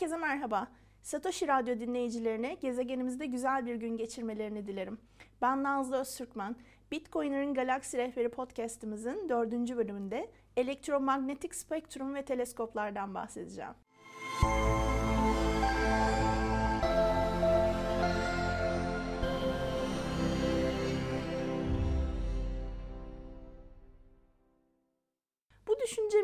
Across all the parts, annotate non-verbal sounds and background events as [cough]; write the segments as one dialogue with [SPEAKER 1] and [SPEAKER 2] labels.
[SPEAKER 1] Herkese merhaba. Satoshi Radyo dinleyicilerine gezegenimizde güzel bir gün geçirmelerini dilerim. Ben Nazlı Öztürkmen. Bitcoiner'ın Galaksi Rehberi podcast'imizin dördüncü bölümünde elektromanyetik spektrum ve teleskoplardan bahsedeceğim.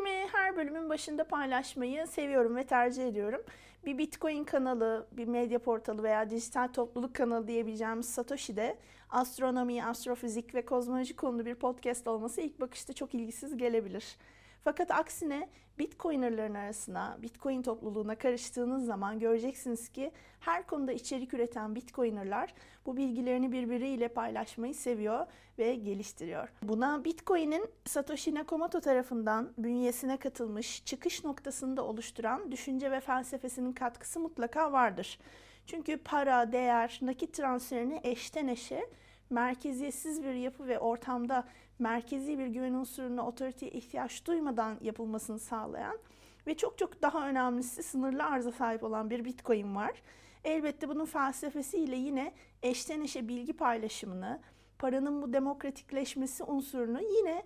[SPEAKER 1] Düşüncemi her bölümün başında paylaşmayı seviyorum ve tercih ediyorum. Bir Bitcoin kanalı, bir medya portalı veya dijital topluluk kanalı diyebileceğimiz Satoshi'de astronomi, astrofizik ve kozmoloji konulu bir podcast olması ilk bakışta çok ilgisiz gelebilir. Fakat aksine Bitcoiner'ların arasına, Bitcoin topluluğuna karıştığınız zaman göreceksiniz ki her konuda içerik üreten Bitcoiner'lar bu bilgilerini birbiriyle paylaşmayı seviyor ve geliştiriyor. Buna Bitcoin'in Satoshi Nakamoto tarafından bünyesine katılmış çıkış noktasını da oluşturan düşünce ve felsefesinin katkısı mutlaka vardır. Çünkü para, değer, nakit transferini eşten eşe merkeziyetsiz bir yapı ve ortamda merkezi bir güven unsuruna otoriteye ihtiyaç duymadan yapılmasını sağlayan ve çok çok daha önemlisi sınırlı arıza sahip olan bir Bitcoin var. Elbette bunun felsefesiyle yine eşten eşe bilgi paylaşımını, paranın bu demokratikleşmesi unsurunu yine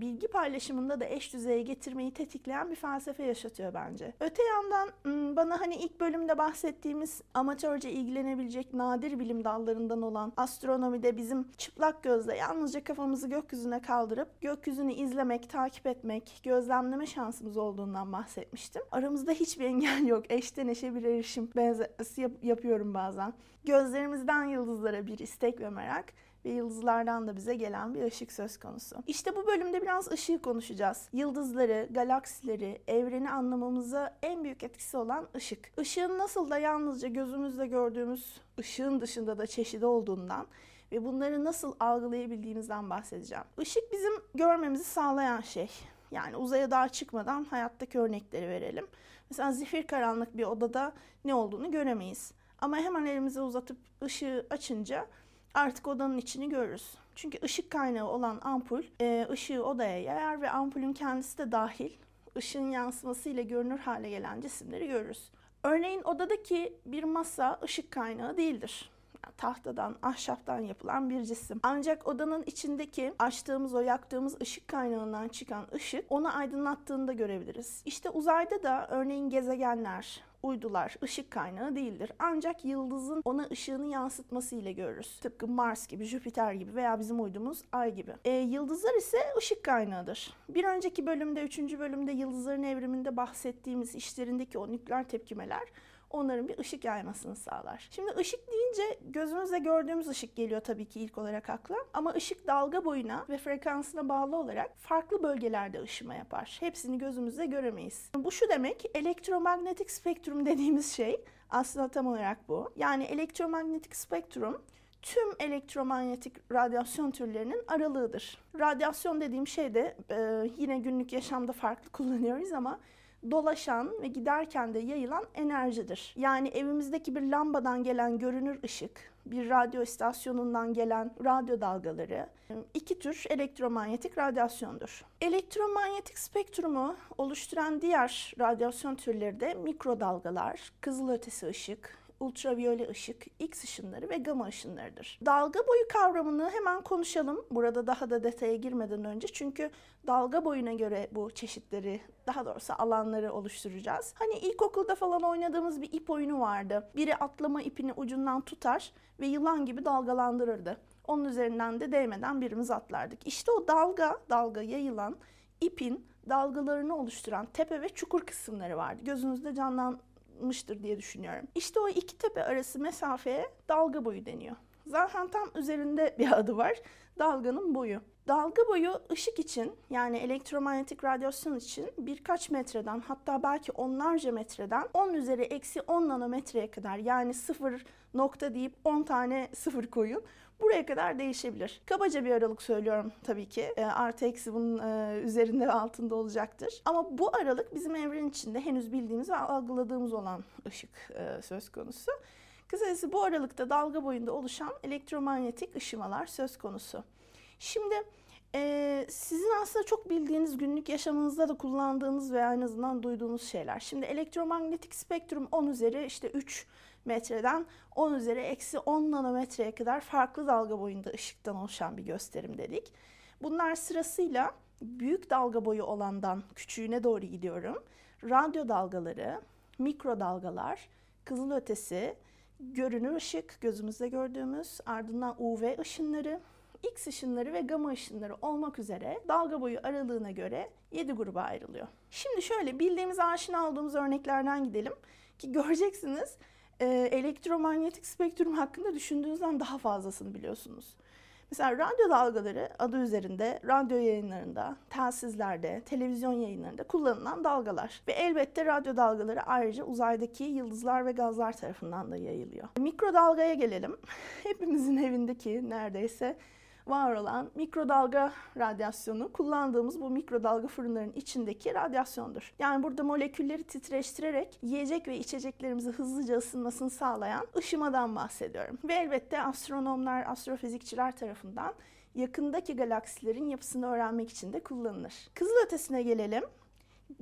[SPEAKER 1] bilgi paylaşımında da eş düzeye getirmeyi tetikleyen bir felsefe yaşatıyor bence. Öte yandan bana hani ilk bölümde bahsettiğimiz amatörce ilgilenebilecek nadir bilim dallarından olan astronomide bizim çıplak gözle yalnızca kafamızı gökyüzüne kaldırıp gökyüzünü izlemek, takip etmek, gözlemleme şansımız olduğundan bahsetmiştim. Aramızda hiçbir engel [laughs] yok. Eşten eşe bir erişim benzersi yap- yapıyorum bazen. Gözlerimizden yıldızlara bir istek ve merak ve yıldızlardan da bize gelen bir ışık söz konusu. İşte bu bölümde biraz ışığı konuşacağız. Yıldızları, galaksileri, evreni anlamamıza en büyük etkisi olan ışık. Işığın nasıl da yalnızca gözümüzle gördüğümüz ışığın dışında da çeşidi olduğundan ve bunları nasıl algılayabildiğimizden bahsedeceğim. Işık bizim görmemizi sağlayan şey. Yani uzaya daha çıkmadan hayattaki örnekleri verelim. Mesela zifir karanlık bir odada ne olduğunu göremeyiz. Ama hemen elimizi uzatıp ışığı açınca artık odanın içini görürüz. Çünkü ışık kaynağı olan ampul e, ışığı odaya yayar ve ampulün kendisi de dahil ışığın yansımasıyla görünür hale gelen cisimleri görürüz. Örneğin odadaki bir masa ışık kaynağı değildir. Tahtadan, ahşaptan yapılan bir cisim. Ancak odanın içindeki açtığımız o yaktığımız ışık kaynağından çıkan ışık onu aydınlattığında görebiliriz. İşte uzayda da örneğin gezegenler, uydular ışık kaynağı değildir. Ancak yıldızın ona ışığını yansıtması ile görürüz. Tıpkı Mars gibi, Jüpiter gibi veya bizim uydumuz Ay gibi. E, yıldızlar ise ışık kaynağıdır. Bir önceki bölümde, üçüncü bölümde yıldızların evriminde bahsettiğimiz işlerindeki o nükleer tepkimeler onların bir ışık yaymasını sağlar. Şimdi ışık deyince gözümüzle gördüğümüz ışık geliyor tabii ki ilk olarak akla. Ama ışık dalga boyuna ve frekansına bağlı olarak farklı bölgelerde ışıma yapar. Hepsini gözümüzle göremeyiz. Bu şu demek, elektromanyetik spektrum dediğimiz şey aslında tam olarak bu. Yani elektromanyetik spektrum tüm elektromanyetik radyasyon türlerinin aralığıdır. Radyasyon dediğim şey de e, yine günlük yaşamda farklı [laughs] kullanıyoruz ama dolaşan ve giderken de yayılan enerjidir. Yani evimizdeki bir lambadan gelen görünür ışık, bir radyo istasyonundan gelen radyo dalgaları iki tür elektromanyetik radyasyondur. Elektromanyetik spektrumu oluşturan diğer radyasyon türleri de mikrodalgalar, kızılötesi ışık, ultraviyole ışık, X ışınları ve gama ışınlarıdır. Dalga boyu kavramını hemen konuşalım. Burada daha da detaya girmeden önce. Çünkü dalga boyuna göre bu çeşitleri, daha doğrusu alanları oluşturacağız. Hani ilkokulda falan oynadığımız bir ip oyunu vardı. Biri atlama ipini ucundan tutar ve yılan gibi dalgalandırırdı. Onun üzerinden de değmeden birimiz atlardık. İşte o dalga, dalga yayılan ipin dalgalarını oluşturan tepe ve çukur kısımları vardı. Gözünüzde canlan mıştır diye düşünüyorum. İşte o iki tepe arası mesafeye dalga boyu deniyor. Zaten tam üzerinde bir adı var. Dalganın boyu. Dalga boyu ışık için yani elektromanyetik radyasyon için birkaç metreden hatta belki onlarca metreden 10 üzeri eksi 10 nanometreye kadar yani sıfır nokta deyip 10 tane sıfır koyun. Buraya kadar değişebilir. Kabaca bir aralık söylüyorum tabii ki. E, artı eksi bunun e, üzerinde ve altında olacaktır. Ama bu aralık bizim evren içinde henüz bildiğimiz ve algıladığımız olan ışık e, söz konusu. Kısacası bu aralıkta dalga boyunda oluşan elektromanyetik ışımalar söz konusu. Şimdi Ee, sizin aslında çok bildiğiniz günlük yaşamınızda da kullandığınız veya en azından duyduğunuz şeyler. Şimdi elektromanyetik spektrum 10 üzeri işte 3 metreden 10 üzeri eksi 10 nanometreye kadar farklı dalga boyunda ışıktan oluşan bir gösterim dedik. Bunlar sırasıyla büyük dalga boyu olandan küçüğüne doğru gidiyorum. Radyo dalgaları, mikrodalgalar, kızılötesi, görünür ışık gözümüzde gördüğümüz ardından UV ışınları, X ışınları ve gamma ışınları olmak üzere dalga boyu aralığına göre 7 gruba ayrılıyor. Şimdi şöyle bildiğimiz aşina olduğumuz örneklerden gidelim ki göreceksiniz e, elektromanyetik spektrum hakkında düşündüğünüzden daha fazlasını biliyorsunuz. Mesela radyo dalgaları adı üzerinde radyo yayınlarında, telsizlerde, televizyon yayınlarında kullanılan dalgalar. Ve elbette radyo dalgaları ayrıca uzaydaki yıldızlar ve gazlar tarafından da yayılıyor. Mikrodalgaya gelelim. [laughs] Hepimizin evindeki neredeyse var olan mikrodalga radyasyonu kullandığımız bu mikrodalga fırınların içindeki radyasyondur. Yani burada molekülleri titreştirerek yiyecek ve içeceklerimizi hızlıca ısınmasını sağlayan ışımadan bahsediyorum. Ve elbette astronomlar, astrofizikçiler tarafından yakındaki galaksilerin yapısını öğrenmek için de kullanılır. Kızılötesine gelelim.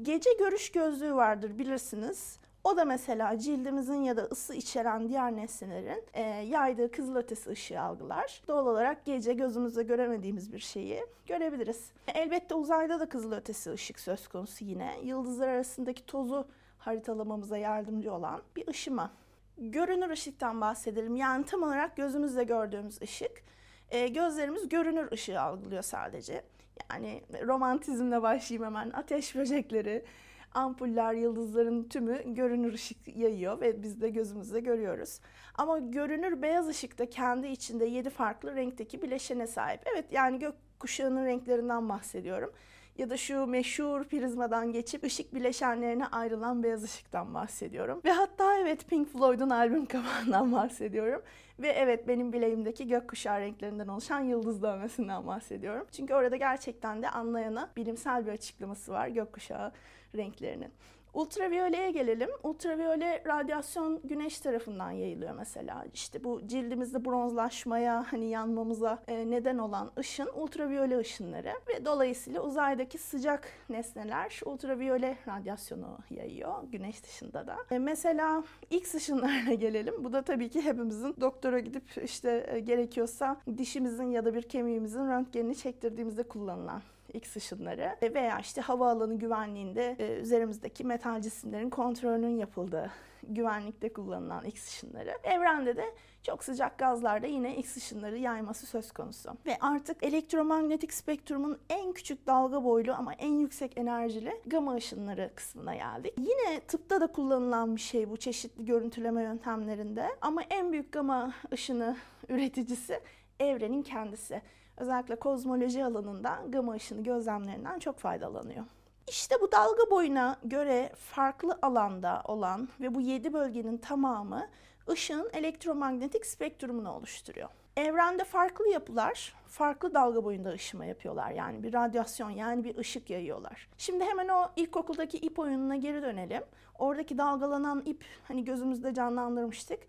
[SPEAKER 1] Gece görüş gözlüğü vardır bilirsiniz. O da mesela cildimizin ya da ısı içeren diğer nesnelerin e, yaydığı kızılötesi ışığı algılar. Doğal olarak gece gözümüzle göremediğimiz bir şeyi görebiliriz. Elbette uzayda da kızılötesi ışık söz konusu yine. Yıldızlar arasındaki tozu haritalamamıza yardımcı olan bir ışıma. Görünür ışıktan bahsedelim. Yani tam olarak gözümüzle gördüğümüz ışık. E, gözlerimiz görünür ışığı algılıyor sadece. Yani romantizmle başlayayım hemen. Ateş böcekleri, ampuller, yıldızların tümü görünür ışık yayıyor ve biz de gözümüzle görüyoruz. Ama görünür beyaz ışık da kendi içinde yedi farklı renkteki bileşene sahip. Evet yani gök kuşağının renklerinden bahsediyorum. Ya da şu meşhur prizmadan geçip ışık bileşenlerine ayrılan beyaz ışıktan bahsediyorum. Ve hatta evet Pink Floyd'un albüm kapağından [laughs] bahsediyorum. Ve evet benim bileğimdeki gökkuşağı renklerinden oluşan yıldız dövmesinden bahsediyorum. Çünkü orada gerçekten de anlayana bilimsel bir açıklaması var gökkuşağı renklerinin. Ultraviyoleye gelelim. Ultraviyole radyasyon güneş tarafından yayılıyor mesela. İşte bu cildimizde bronzlaşmaya, hani yanmamıza e, neden olan ışın ultraviyole ışınları ve dolayısıyla uzaydaki sıcak nesneler ultraviyole radyasyonu yayıyor güneş dışında da. E, mesela X ışınlarına gelelim. Bu da tabii ki hepimizin doktora gidip işte e, gerekiyorsa dişimizin ya da bir kemiğimizin röntgenini çektirdiğimizde kullanılan X ışınları veya işte havaalanı güvenliğinde e, üzerimizdeki metal cisimlerin kontrolünün yapıldığı güvenlikte kullanılan X ışınları. Evrende de çok sıcak gazlarda yine X ışınları yayması söz konusu. Ve artık elektromanyetik spektrumun en küçük dalga boylu ama en yüksek enerjili gamma ışınları kısmına geldik. Yine tıpta da kullanılan bir şey bu çeşitli görüntüleme yöntemlerinde ama en büyük gamma ışını üreticisi evrenin kendisi özellikle kozmoloji alanında gama ışını gözlemlerinden çok faydalanıyor. İşte bu dalga boyuna göre farklı alanda olan ve bu 7 bölgenin tamamı ışığın elektromanyetik spektrumunu oluşturuyor. Evrende farklı yapılar farklı dalga boyunda ışıma yapıyorlar. Yani bir radyasyon yani bir ışık yayıyorlar. Şimdi hemen o ilkokuldaki ip oyununa geri dönelim. Oradaki dalgalanan ip hani gözümüzde canlandırmıştık.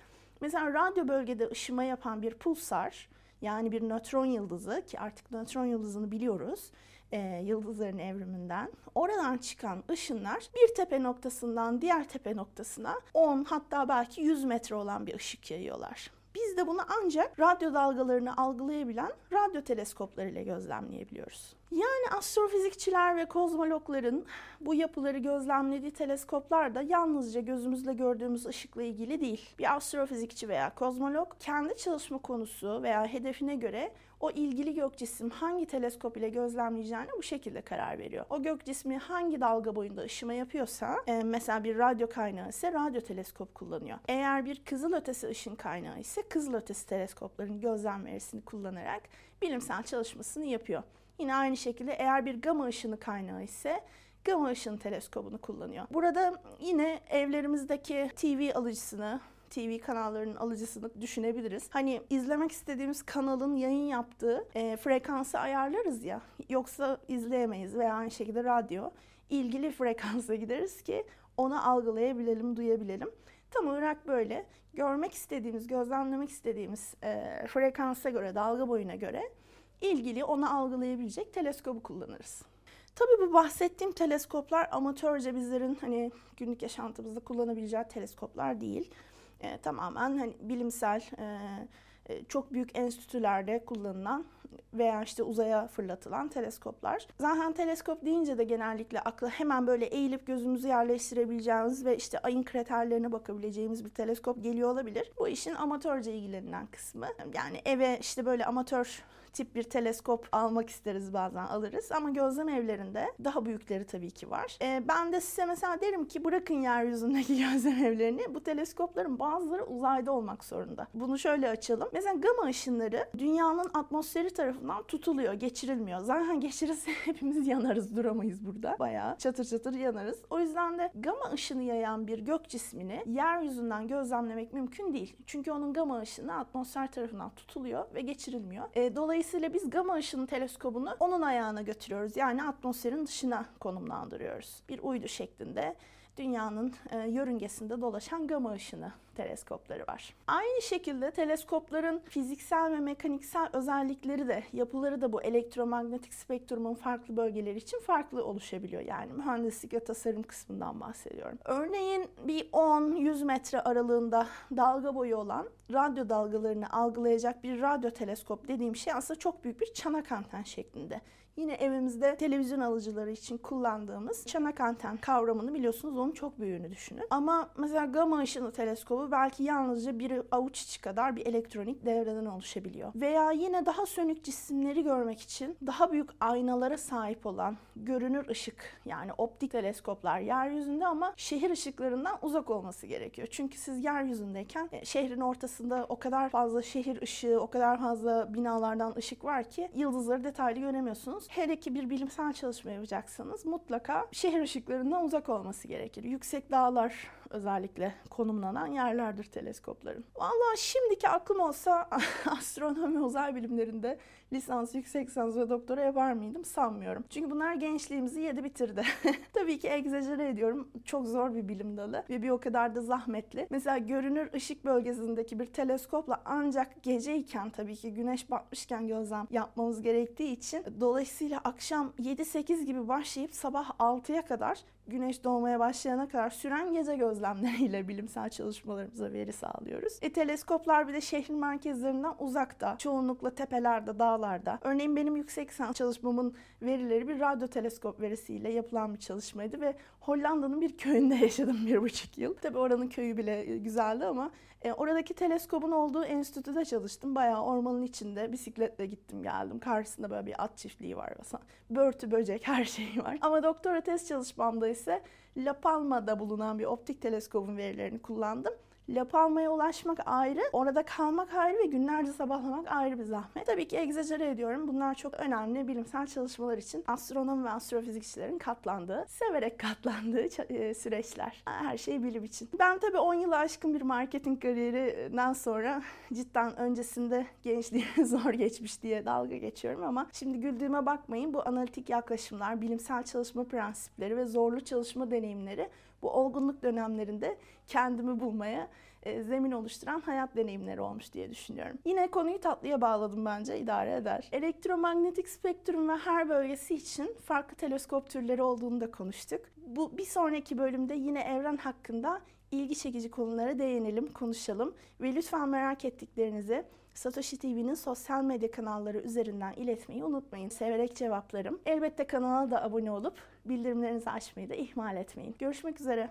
[SPEAKER 1] Mesela radyo bölgede ışıma yapan bir pulsar yani bir nötron yıldızı ki artık nötron yıldızını biliyoruz e, yıldızların evriminden. Oradan çıkan ışınlar bir tepe noktasından diğer tepe noktasına 10 hatta belki 100 metre olan bir ışık yayıyorlar. Biz de bunu ancak radyo dalgalarını algılayabilen radyo teleskoplarıyla gözlemleyebiliyoruz. Yani astrofizikçiler ve kozmologların bu yapıları gözlemlediği teleskoplar da yalnızca gözümüzle gördüğümüz ışıkla ilgili değil. Bir astrofizikçi veya kozmolog kendi çalışma konusu veya hedefine göre o ilgili gök cisim hangi teleskop ile gözlemleyeceğine bu şekilde karar veriyor. O gök cismi hangi dalga boyunda ışıma yapıyorsa, e, mesela bir radyo kaynağı ise radyo teleskop kullanıyor. Eğer bir kızılötesi ışın kaynağı ise kızılötesi teleskopların gözlem verisini kullanarak bilimsel çalışmasını yapıyor. Yine aynı şekilde eğer bir gama ışını kaynağı ise gama ışın teleskobunu kullanıyor. Burada yine evlerimizdeki TV alıcısını TV kanallarının alıcısını düşünebiliriz. Hani izlemek istediğimiz kanalın yayın yaptığı e, frekansı ayarlarız ya. Yoksa izleyemeyiz veya aynı şekilde radyo ilgili frekansa gideriz ki onu algılayabilelim, duyabilelim. Tam olarak böyle görmek istediğimiz, gözlemlemek istediğimiz e, frekansa göre, dalga boyuna göre ilgili onu algılayabilecek teleskobu kullanırız. Tabii bu bahsettiğim teleskoplar amatörce bizlerin hani günlük yaşantımızda kullanabileceği teleskoplar değil. E, tamamen hani bilimsel e, e, çok büyük enstitülerde kullanılan veya işte uzaya fırlatılan teleskoplar. Zaten teleskop deyince de genellikle akla hemen böyle eğilip gözümüzü yerleştirebileceğimiz ve işte ayın kraterlerine bakabileceğimiz bir teleskop geliyor olabilir. Bu işin amatörce ilgilenilen kısmı. Yani eve işte böyle amatör tip bir teleskop almak isteriz bazen alırız ama gözlem evlerinde daha büyükleri tabii ki var. E, ben de size mesela derim ki bırakın yeryüzündeki [laughs] gözlem evlerini bu teleskopların bazıları uzayda olmak zorunda. Bunu şöyle açalım. Mesela gama ışınları dünyanın atmosferi tarafından tutuluyor, geçirilmiyor. Zaten [laughs] geçirirse hepimiz yanarız, duramayız burada. Bayağı çatır çatır yanarız. O yüzden de gama ışını yayan bir gök cismini yeryüzünden gözlemlemek mümkün değil. Çünkü onun gama ışını atmosfer tarafından tutuluyor ve geçirilmiyor. E, dolayısıyla Dolayısıyla biz gama ışını teleskobunu onun ayağına götürüyoruz. Yani atmosferin dışına konumlandırıyoruz. Bir uydu şeklinde dünyanın e, yörüngesinde dolaşan gama ışını teleskopları var. Aynı şekilde teleskopların fiziksel ve mekaniksel özellikleri de yapıları da bu elektromanyetik spektrumun farklı bölgeleri için farklı oluşabiliyor. Yani mühendislik ve tasarım kısmından bahsediyorum. Örneğin bir 10-100 metre aralığında dalga boyu olan radyo dalgalarını algılayacak bir radyo teleskop dediğim şey aslında çok büyük bir çanak anten şeklinde. Yine evimizde televizyon alıcıları için kullandığımız çanak anten kavramını biliyorsunuz onun çok büyüğünü düşünün. Ama mesela gama ışını teleskobu belki yalnızca bir avuç içi kadar bir elektronik devreden oluşabiliyor. Veya yine daha sönük cisimleri görmek için daha büyük aynalara sahip olan görünür ışık yani optik teleskoplar yeryüzünde ama şehir ışıklarından uzak olması gerekiyor. Çünkü siz yeryüzündeyken e, şehrin ortasında o kadar fazla şehir ışığı, o kadar fazla binalardan ışık var ki yıldızları detaylı göremiyorsunuz yapıyorsunuz. Hele ki bir bilimsel çalışma yapacaksanız mutlaka şehir ışıklarından uzak olması gerekir. Yüksek dağlar özellikle konumlanan yerlerdir teleskopların. Valla şimdiki aklım olsa [laughs] astronomi uzay bilimlerinde lisans, yüksek lisans ve doktora yapar mıydım sanmıyorum. Çünkü bunlar gençliğimizi yedi bitirdi. [laughs] Tabii ki egzajere ediyorum. Çok zor bir bilim dalı ve bir o kadar da zahmetli. Mesela görünür ışık bölgesindeki bir teleskopla ancak geceyken tabii ki güneş batmışken gözlem yapmamız gerektiği için dolayısıyla akşam 7-8 gibi başlayıp sabah 6'ya kadar güneş doğmaya başlayana kadar süren gece gözlemleriyle [laughs] bilimsel çalışmalarımıza veri sağlıyoruz. E, teleskoplar bir de şehrin merkezlerinden uzakta, çoğunlukla tepelerde, dağlarda. Örneğin benim yüksek lisans çalışmamın verileri bir radyo teleskop verisiyle yapılan bir çalışmaydı ve Hollanda'nın bir köyünde [laughs] yaşadım bir buçuk yıl. Tabi oranın köyü bile e, güzeldi ama e, oradaki teleskobun olduğu enstitüde çalıştım. Bayağı ormanın içinde bisikletle gittim geldim. Karşısında böyle bir at çiftliği var. Börtü, böcek [laughs] her şeyi var. Ama doktora test çalışmamda ise La Palma'da bulunan bir optik teleskobun verilerini kullandım. La Palma'ya ulaşmak ayrı, orada kalmak ayrı ve günlerce sabahlamak ayrı bir zahmet. Tabii ki egzajere ediyorum. Bunlar çok önemli bilimsel çalışmalar için astronom ve astrofizikçilerin katlandığı, severek katlandığı e, süreçler. Her şey bilim için. Ben tabii 10 yılı aşkın bir marketing kariyerinden sonra cidden öncesinde gençliğim [laughs] zor geçmiş diye dalga geçiyorum ama şimdi güldüğüme bakmayın bu analitik yaklaşımlar, bilimsel çalışma prensipleri ve zorlu çalışma deneyimleri bu olgunluk dönemlerinde kendimi bulmaya e, zemin oluşturan hayat deneyimleri olmuş diye düşünüyorum. Yine konuyu tatlıya bağladım bence idare eder. Elektromanyetik spektrum ve her bölgesi için farklı teleskop türleri olduğunu da konuştuk. Bu bir sonraki bölümde yine evren hakkında ilgi çekici konulara değinelim, konuşalım ve lütfen merak ettiklerinizi Satoshi TV'nin sosyal medya kanalları üzerinden iletmeyi unutmayın. Severek cevaplarım. Elbette kanala da abone olup bildirimlerinizi açmayı da ihmal etmeyin. Görüşmek üzere.